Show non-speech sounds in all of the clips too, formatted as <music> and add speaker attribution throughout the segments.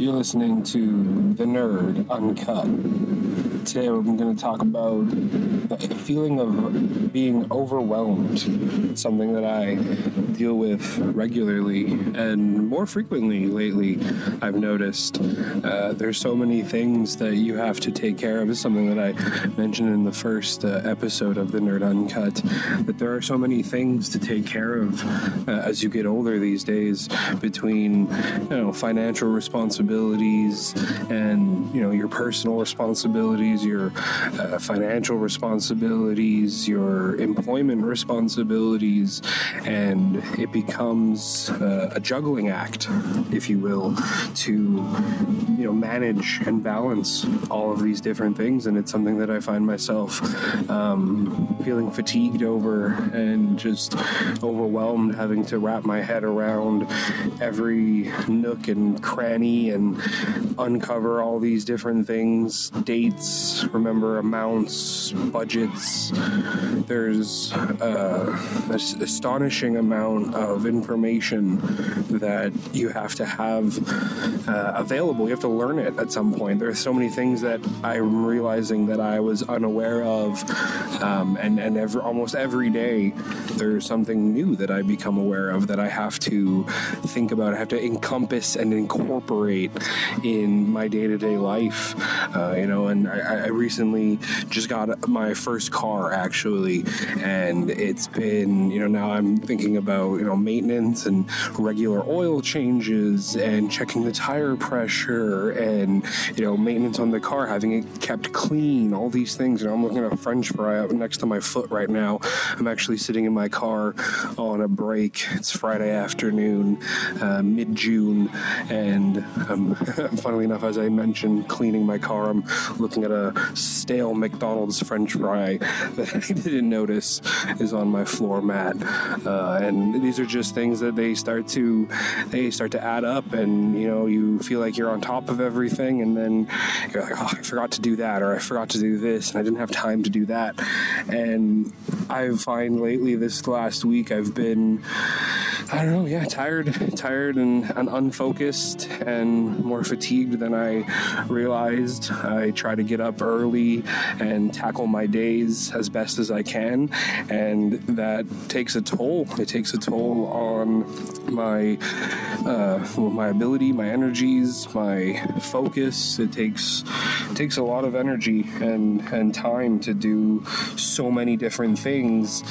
Speaker 1: You're listening to The Nerd Uncut. Today I'm going to talk about the feeling of being overwhelmed. Something that I deal with regularly and more frequently lately. I've noticed uh, there's so many things that you have to take care of. It's something that I mentioned in the first uh, episode of The Nerd Uncut that there are so many things to take care of uh, as you get older these days between you know financial responsibilities and you know your personal responsibilities your uh, financial responsibilities your employment responsibilities and it becomes uh, a juggling act if you will to you know manage and balance all of these different things. And it's something that i find myself um, feeling fatigued over and just overwhelmed having to wrap my head around every nook and cranny and uncover all these different things dates remember amounts budgets. There's uh, an astonishing amount of information that you have to have uh, available. You have to learn it at some point. There are so many things that i'm realizing that i was unaware of um, and and every, almost every day there's something new that i become aware of that i have to think about i have to encompass and incorporate in my day-to-day life uh, you know and I, I recently just got my first car actually and it's been you know now i'm thinking about you know maintenance and regular oil changes and checking the tire pressure and you know maintenance on the car having it kept clean all these things. You know i'm looking at a french fry up next to my foot right now. I'm actually sitting in my car on a break. It's friday afternoon uh, mid-june and um, <laughs> funnily enough as i mentioned cleaning my car i'm looking at a stale mcdonald's french fry <laughs> that i didn't notice is on my floor mat uh, and these are just things that they start to they start to add up and you know you feel like you're on top of everything and then you're like oh i forgot to do that or i forgot to do this and i didn't have time to do that and i find lately this last week i've been I don't know, yeah, tired, tired and, and unfocused and more fatigued than I realized. I try to get up early and tackle my days as best as I can, and that takes a toll. It takes a toll on my uh, my ability, my energies, my focus. It takes it takes a lot of energy and and time to do so many different things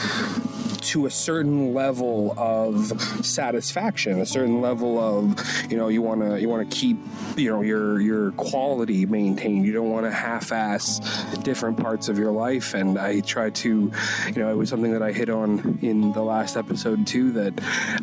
Speaker 1: to a certain level of satisfaction, a certain level of you know you want to you want to keep you know your your quality maintained. You don't want to half-ass different parts of your life. And I try to, you know, it was something that I hit on in the last episode too. That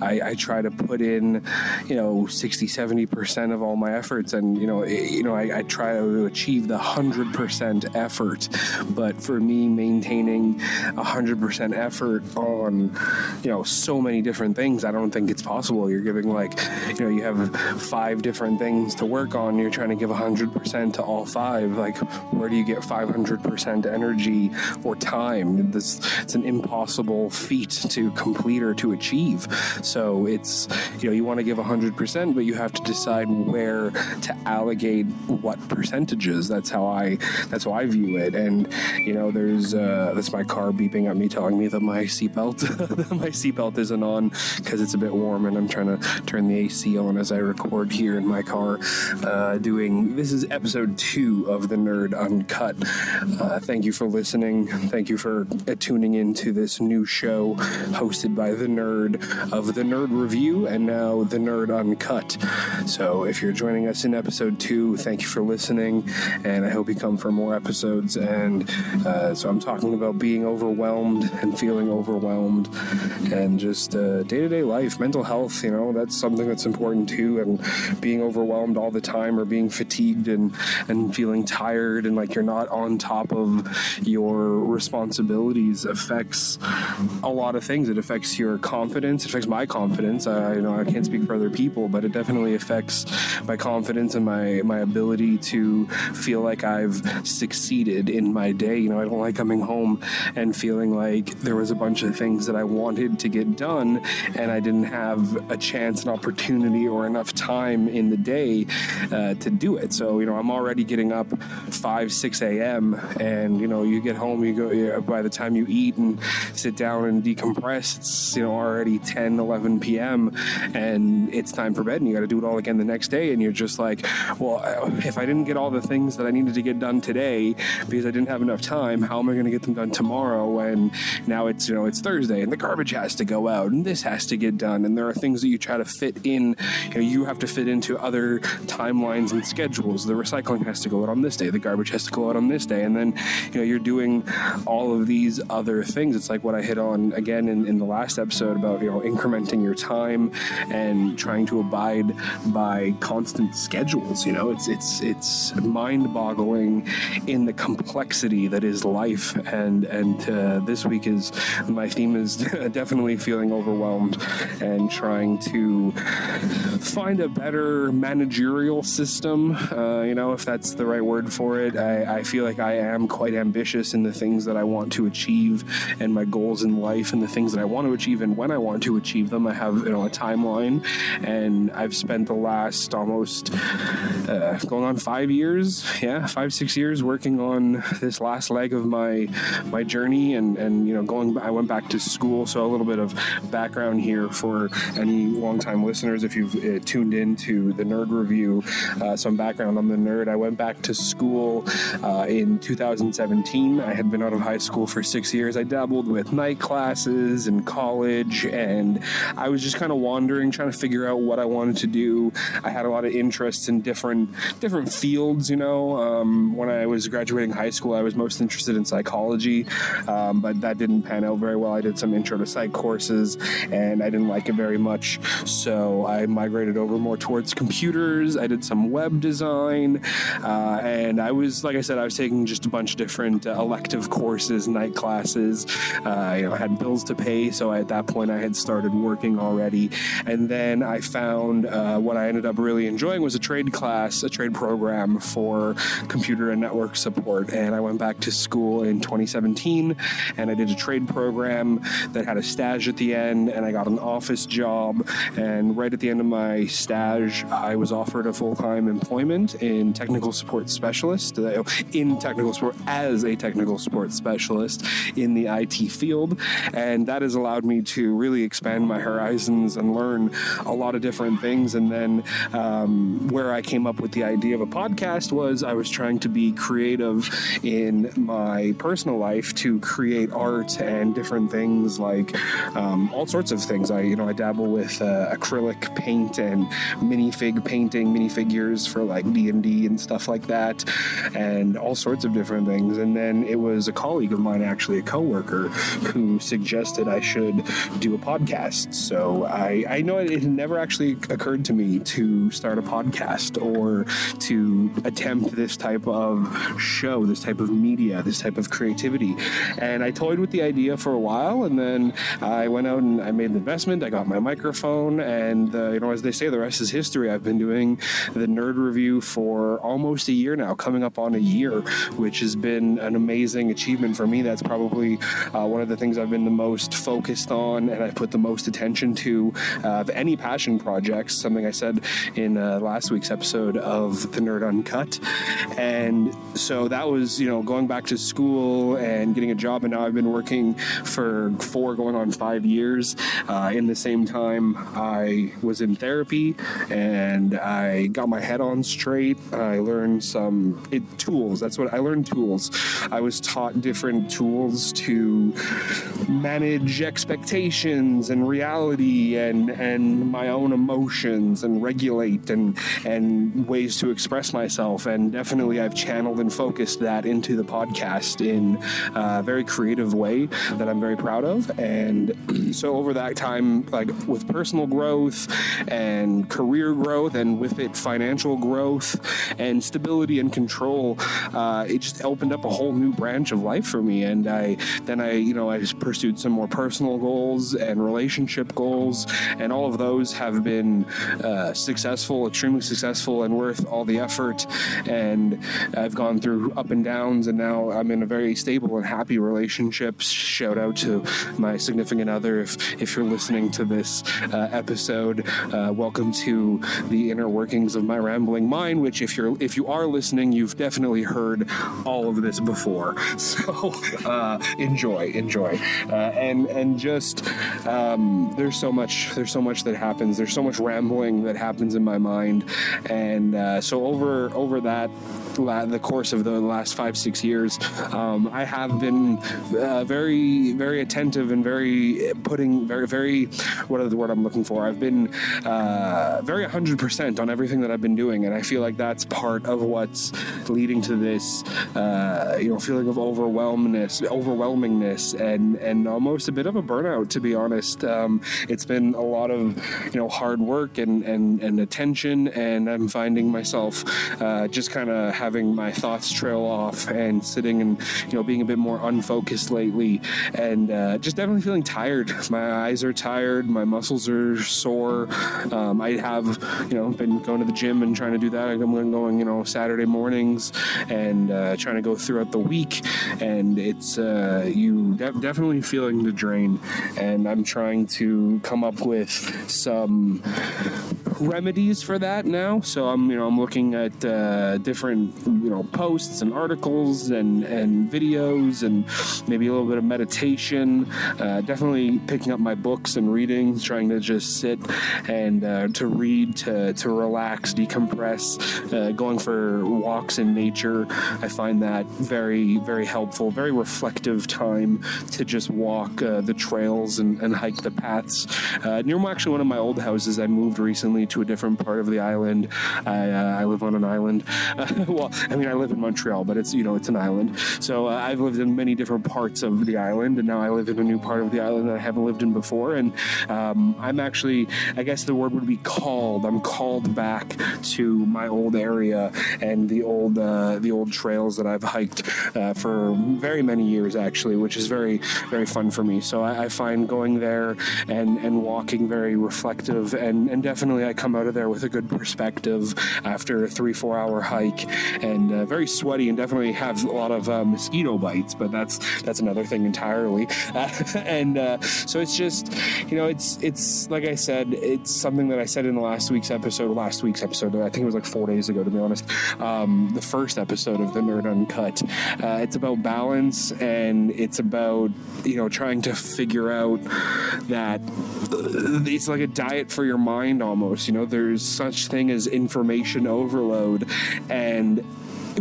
Speaker 1: I, I try to put in, you know, 60, 70 percent of all my efforts, and you know, it, you know, I, I try to achieve the hundred percent effort. But for me, maintaining hundred percent effort on you know so many different things i don't think it's possible. You're giving like you know you have five different things to work on. You're trying to give 100% to all five. Like where do you get 500% energy or time? This it's an impossible feat to complete or to achieve. So it's you know you want to give 100% but you have to decide where to allocate what percentages. That's how i that's how i view it. And you know there's uh that's my car beeping at me telling me that my seatbelt <laughs> my seatbelt isn't on because it's a bit warm and I'm trying to turn the AC on as I record here in my car. Uh, doing this is episode two of the Nerd Uncut. Uh, thank you for listening. Thank you for uh, tuning into this new show hosted by the Nerd of the Nerd Review and now the Nerd Uncut. So if you're joining us in episode two, thank you for listening, and I hope you come for more episodes. And uh, so I'm talking about being overwhelmed and feeling overwhelmed and just day to day life, mental health, you know, that's something that's important too. And being overwhelmed all the time or being fatigued and, and feeling tired and like you're not on top of your responsibilities affects a lot of things. It affects your confidence, it affects my confidence. I, you know, I can't speak for other people, but it definitely affects my confidence and my, my ability to feel like I've succeeded in my day. You know, I don't like coming home and feeling like there was a bunch of things things that I wanted to get done, and I didn't have a chance, an opportunity, or enough time in the day uh, to do it. So, you know, I'm already getting up 5, 6 a.m., and, you know, you get home, you go, you know, by the time you eat and sit down and decompress, it's, you know, already 10, 11 p.m., and it's time for bed, and you got to do it all again the next day, and you're just like, well, if I didn't get all the things that I needed to get done today because I didn't have enough time, how am I going to get them done tomorrow when now it's, you know, it's Thursday and the garbage has to go out and this has to get done, and there are things that you try to fit in, you know, you have to fit into other timelines and schedules. The recycling has to go out on this day, the garbage has to go out on this day, and then, you know, you're doing all of these other things. It's like what I hit on again in, in the last episode about, you know, incrementing your time and trying to abide by constant schedules. You know, it's it's it's mind-boggling in the complexity that is life. And and uh, this week is my theme is <laughs> definitely feeling overwhelmed and trying to find a better managerial system. Uh, you know, if that's the right word for it. I, I feel like I am quite ambitious in the things that I want to achieve and my goals in life and the things that I want to achieve and when I want to achieve them. I have you know a timeline, and I've spent the last almost uh, going on five years, yeah, five six years working on this last leg of my my journey, and and you know going. I went back to school, so a little bit of background here for any longtime listeners if you've uh, tuned in to the Nerd Review. Uh, some background on the nerd. I went back to school uh, in 2017. I had been out of high school for six years. I dabbled with night classes and college, and I was just kind of wandering, trying to figure out what I wanted to do. I had a lot of interests in different different fields. You know, um, when I was graduating high school, I was most interested in psychology, um, but that didn't pan out very well. I did some intro to psych courses, and I didn't like it very much, so I migrated over more towards computers. I did some web design, uh, and I was, like I said, I was taking just a bunch of different uh, elective courses, night classes. Uh, you know, I had bills to pay, so at that point I had started working already, and then I found uh, what I ended up really enjoying was a trade class, a trade program for computer and network support. And I went back to school in 2017 and I did a trade program that had a stage at the end, and I got an office job. And right at the end of my stage, I was offered a full time employment in technical support specialist, in technical support as a technical support specialist in the IT field. And that has allowed me to really expand my horizons and learn a lot of different things. And then um, where I came up with the idea of a podcast was I was trying to be creative in my personal life to create art and different things like um, all sorts of things. I you know I dabble with uh, acrylic paint and minifig painting, minifigures for like D and D and stuff like that, and all sorts of different things. And then it was a colleague of mine, actually a coworker, who suggested I should do a podcast. So I I know it, it never actually occurred to me to start a podcast or to attempt this type of show, this type of media, this type of creativity. And I toyed with the idea for a while, and then I went out and I made an investment. I got my microphone, and uh, you know, as they say, the rest is history. I've been doing the Nerd Review for almost a year now, coming up on a year, which has been an amazing achievement for me. That's probably uh, one of the things I've been the most focused on, and I've put the most attention to uh, of any passion projects. Something I said in uh, last week's episode of the Nerd Uncut, and so that was you know going back to school and getting a job, and now I've been working for four, going on five years. Uh, in the same time, I was in therapy and I got my head on straight. I learned some it, tools. That's what I learned. Tools. I was taught different tools to manage expectations and reality and and my own emotions and regulate and and ways to express myself. And definitely, I've channeled and focused that into the podcast in a very creative way that I'm very proud of. And <clears throat> so over that time, like with personal growth and career growth, and with it financial growth and stability and control, uh, it just opened up a whole new branch of life for me. And I then I you know I pursued some more personal goals and relationship goals, and all of those have been uh, successful, extremely successful, and worth all the effort. And I've gone through up and downs, and now I'm in a very stable and happy relationship. Shout out to my significant other, if if you're listening to this uh, episode, uh, welcome to the inner workings of my rambling mind. Which, if you're if you are listening, you've definitely heard all of this before. <laughs> So uh, enjoy, enjoy, uh, and and just um, there's so much there's so much that happens. There's so much rambling that happens in my mind, and uh, so over over that the course of the last five six years, um, I have been uh, very very attentive and very putting very very what is the word I'm looking for? I've been uh, very 100 percent on everything that I've been doing, and I feel like that's part of what's leading to this uh, you know feeling of overwhelmness, overwhelmingness, and and almost a bit of a burnout. To be honest, um, it's been a lot of you know hard work and and, and attention, and I'm finding myself uh, just kind of having my thoughts trail off and sitting and you know being a bit more unfocused lately, and uh, just definitely feeling tired. <laughs> My eyes are tired, my muscles are sore. Um, I have you know been going to the gym and trying to do that. I'm going you know Saturday mornings and uh, trying to go throughout the week, and it's uh, you de- definitely feeling the drain, and I'm trying to come up with some remedies for that now. So I'm, you know, I'm looking at uh, different, you know, posts and articles and and videos and maybe a little bit of meditation. Uh, definitely picking up my books and reading, trying to just sit and uh, to read, to to relax, decompress. Uh, going for walks in nature, I find that very very helpful, very reflective time to just walk uh, the trails and, and hike the paths. Uh, near actually one of my old houses, I moved recently to a different part of the island. I, uh, I live on an island. <laughs> well, I mean, I live in Montreal, but it's you know it's an island. So uh, I've lived in many different parts of the island, and now I live in a new part of the island that I haven't lived in before. And um, I'm actually, I guess the word would be called. I'm called back to my old area and the old uh, the old trails that I've hiked uh, for very many years actually, which is very very fun for me. So I, I find going there and and walking very reflective and and definitely I come out of there with a good perspective after a three, four hour hike and uh, very sweaty and definitely have a lot of uh, mosquito bites, but that's that's another thing entirely. <laughs> and uh, so it's just, you know, it's it's like I said, it's something that I said in the last week's episode, last week's episode, I think it was like four days ago, to be honest, um, the first episode of the Nerd Uncut. Uh, it's about balance and it's about, you know, trying to figure out that uh, it's like a diet for your mind almost you know, there's such thing as information overload and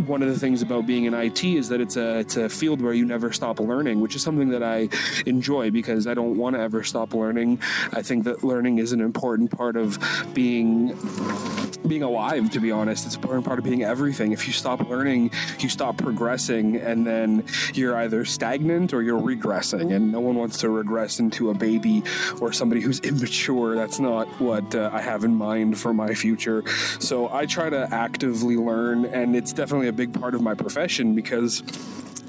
Speaker 1: one of the things about being in IT is that it's a it's a field where you never stop learning, which is something that I enjoy because I don't want to ever stop learning. I think that learning is an important part of being being alive, to be honest. It's a important part of being everything. If you stop learning, you stop progressing, and then you're either stagnant or you're regressing. And no one wants to regress into a baby or somebody who's immature. That's not what uh, I have in mind for my future. So I try to actively learn, and it's definitely a big part of my profession because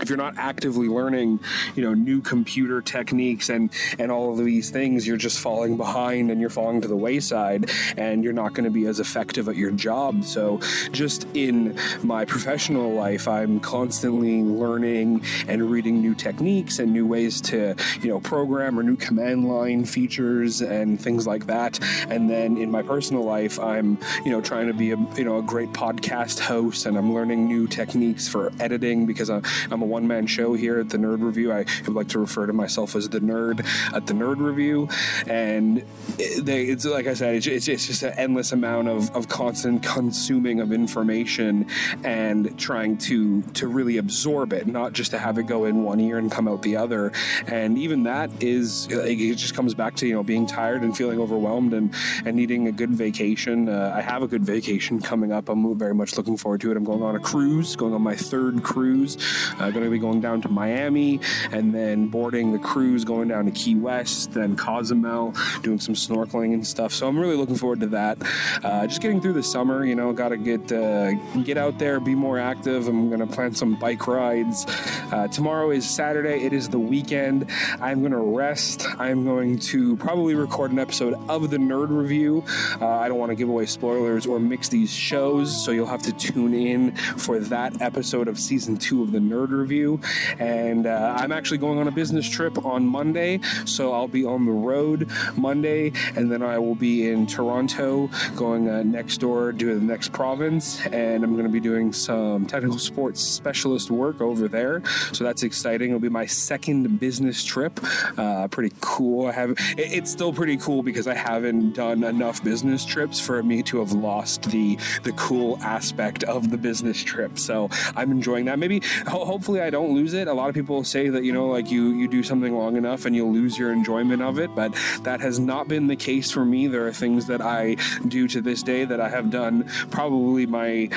Speaker 1: if you're not actively learning, you know, new computer techniques and and all of these things, you're just falling behind and you're falling to the wayside, and you're not going to be as effective at your job. So, just in my professional life, I'm constantly learning and reading new techniques and new ways to, you know, program or new command line features and things like that. And then in my personal life, I'm, you know, trying to be a, you know, a great podcast host, and I'm learning new techniques for editing because I'm, a one man show here at the Nerd Review. I would like to refer to myself as the nerd at the Nerd Review. And they, it's like I said, it's, it's, it's just an endless amount of, of constant consuming of information and trying to, to really absorb it, not just to have it go in one ear and come out the other. And even that is, it just comes back to, you know, being tired and feeling overwhelmed and, and needing a good vacation. Uh, I have a good vacation coming up. I'm very much looking forward to it. I'm going on a cruise, going on my third cruise. Uh, going to be going down to Miami and then boarding the cruise going down to Key West, then Cozumel, doing some snorkeling and stuff. So I'm really looking forward to that. Uh, just getting through the summer, you know, got to get uh, get out there, be more active. I'm going to plan some bike rides. Uh, tomorrow is Saturday. It is the weekend. I'm going to rest. I'm going to probably record an episode of the Nerd Review. Uh, I don't want to give away spoilers or mix these shows, so you'll have to tune in for that episode of season two of the Nerd Review review. And uh, I'm actually going on a business trip on Monday, so I'll be on the road Monday, and then I will be in Toronto, going uh, next door to the next province, and I'm going to be doing some technical support specialist work over there. So that's exciting. It'll be my second business trip. Uh, pretty cool. I have. It's still pretty cool because I haven't done enough business trips for me to have lost the the cool aspect of the business trip. So I'm enjoying that. Maybe ho- hopefully I don't lose it. A lot of people say that you know like you you do something long enough and you'll lose your enjoyment of it, but that has not been the case for me. There are things that I do to this day that I have done probably my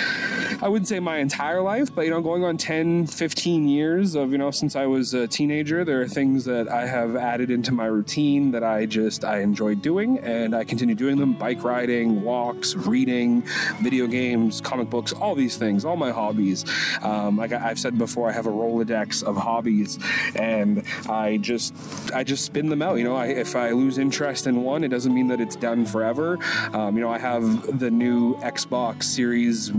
Speaker 1: I wouldn't say my entire life, but you know going on 10, 15 years of you know since I was a teenager, there are things that I have added into my routine that I just I enjoy doing and I continue doing them bike riding, walks, reading, video games, comic books, all these things, all my hobbies. Um, like I, have said before, I have a Rolodex of hobbies, and I just I just spin them out. You know, I, if I lose interest in one, it doesn't mean that it's done forever. Um, you know, I have the new Xbox Series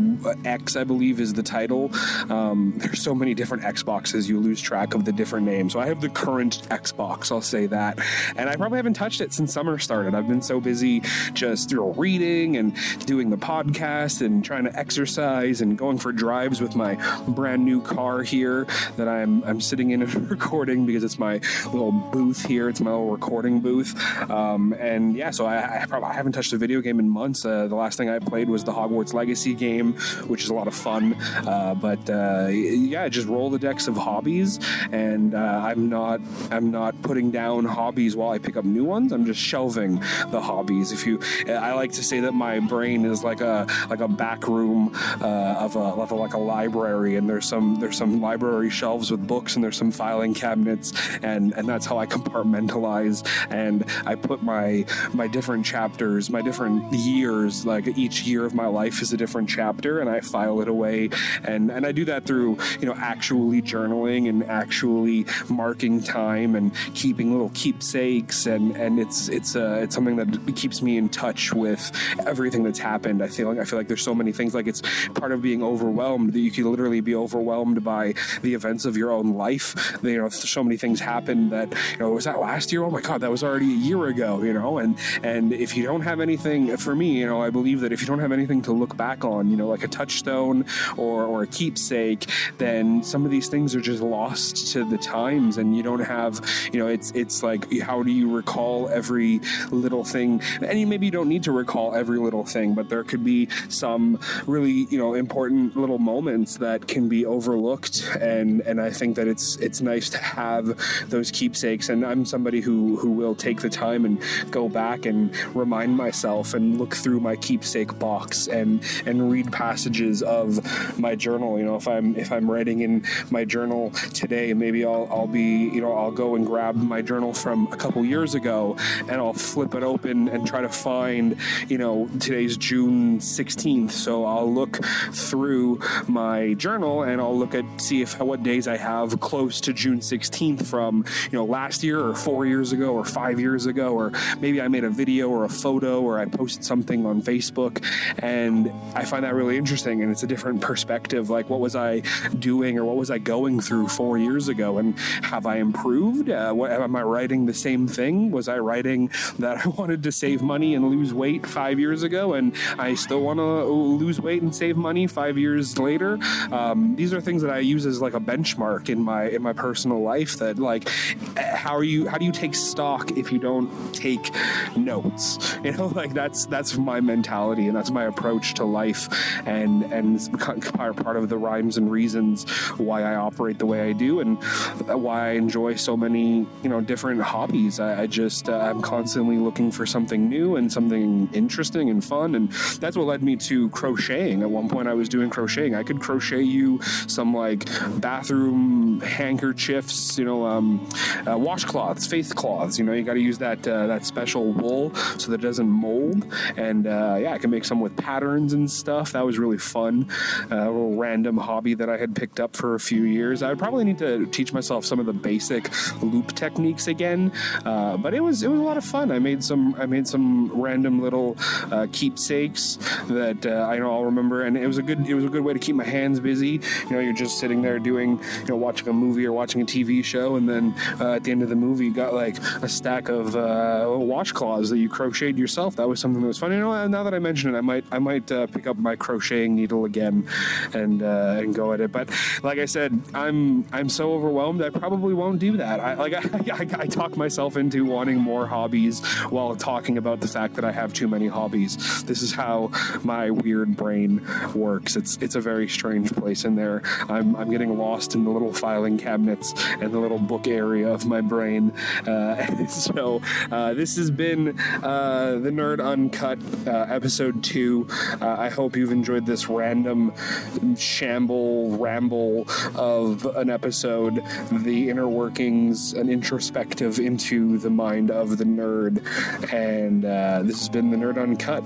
Speaker 1: X, I believe, is the title. Um, there's so many different Xboxes, you lose track of the different names. So I have the current Xbox, I'll say that, and I probably haven't touched it since summer started. I've been so busy just you know, reading and doing the podcast and trying to exercise and going for drives with my brand new car here that I'm I'm sitting in <laughs> and recording because it's my little booth here. It's my little recording booth. Um, and yeah, so I, I, probably haven't touched a video game in months. Uh, the last thing I played was the Hogwarts Legacy game, which is a lot of fun. Uh, but uh, yeah, just Rolodex of hobbies, and uh, I'm not I'm not putting down hobbies while I pick up new ones. I'm just shelving the hobbies. If you, I like to say that my brain is like a like a back room uh, of, a, of a, like a library, and there's some there's some library shelves with books, and there's some filing cabinets, and and that's how I <laughs> compartmentalize, and I put my my different chapters, my different years, like each year of my life is a different chapter, and I file it away, and and I do that through you know actually journaling and actually marking time and keeping little keepsakes, and and it's it's uh, it's something that keeps me in touch with everything that's happened. I feel like I feel like there's so many things like it's part of being overwhelmed that you can literally be overwhelmed by the events of your own life. You know, so many things happen that you know was that last year? Oh my god, that was already a year ago. You know, and and if you don't have anything for me, you know, I believe that if you don't have anything to look back on, you know, like a touchstone or or a keepsake, then some of these things are just lost to the times, and you don't have, you know, it's it's like how do you recall every little thing? And you, maybe you don't need to recall every little thing, but there could be some really you know important little moments that can be overlooked and and I think that it's it's nice to have those keepsakes. And I'm somebody who who will take the time and go back and remind myself and look through my keepsake box and and read passages of my journal. You know if I'm if I'm writing in my journal today maybe I'll I'll be you know I'll go and grab my journal from a couple years ago and I'll flip it open and try to find you know today's June 16th so I'll look through my journal and I'll look at see if what days I have close to June 16th from you know last year or four years ago or five years ago or maybe I made a video or a photo or I posted something on Facebook and I find that really interesting and it's a different perspective like what was I doing or what was I going through four years ago and have I improved uh, what, am I writing the same thing was I writing that I <laughs> wanted to save money and lose weight five years ago and I still want to lose weight and save money five years later. Um, these are things that I use as like a benchmark in my in my personal life. That like, how are you? How do you take stock if you don't take notes? <laughs> You know, like that's that's my mentality and that's my approach to life, and and part of the rhymes and reasons why I operate the way I do and why I enjoy so many you know different hobbies. I, I just uh, I'm constantly looking for something new and something interesting and fun, and that's what led me to crocheting. At one point, I was doing crocheting. I could crochet you some like bathroom handkerchiefs, you know, um, uh, washcloths, face cloths. You know, you got to use that uh, that special wool so that it doesn't mold. And uh, yeah, I can make some with patterns and stuff. That was really fun. Uh, a little random hobby that I had picked up for a few years. I would probably need to teach myself some of the basic loop techniques again. Uh, but it was it was a lot of fun. I made some I made some random little uh, keepsakes that I know I'll remember, and it was a good it was a good way to keep my hands busy. You know, you're just sitting there doing, you know, watching a movie or watching a TV show, and then uh, at the end of the movie, you got like a stack of uh, washcloths that you crocheted yourself. That was something that was fun. You know, now that I mention it, I might I might uh, pick up my crocheting needle again and uh, and go at it. But like I said, I'm I'm so overwhelmed. I probably won't do that. I like <laughs> I, I, I talk myself into wanting more hobbies while talking about the fact that I have too many hobbies. This is how my weird brain works. It's it's a very strange place in there. I'm I'm getting lost in the little filing cabinets and the little book area of my brain. Uh, <laughs> so uh, this has been uh, the Nerd Uncut uh, episode two. Uh, I hope you've enjoyed this random shamble ramble of an episode, the inner workings, an introspective into the mind of the nerd. And uh, this has been the Nerd Uncut.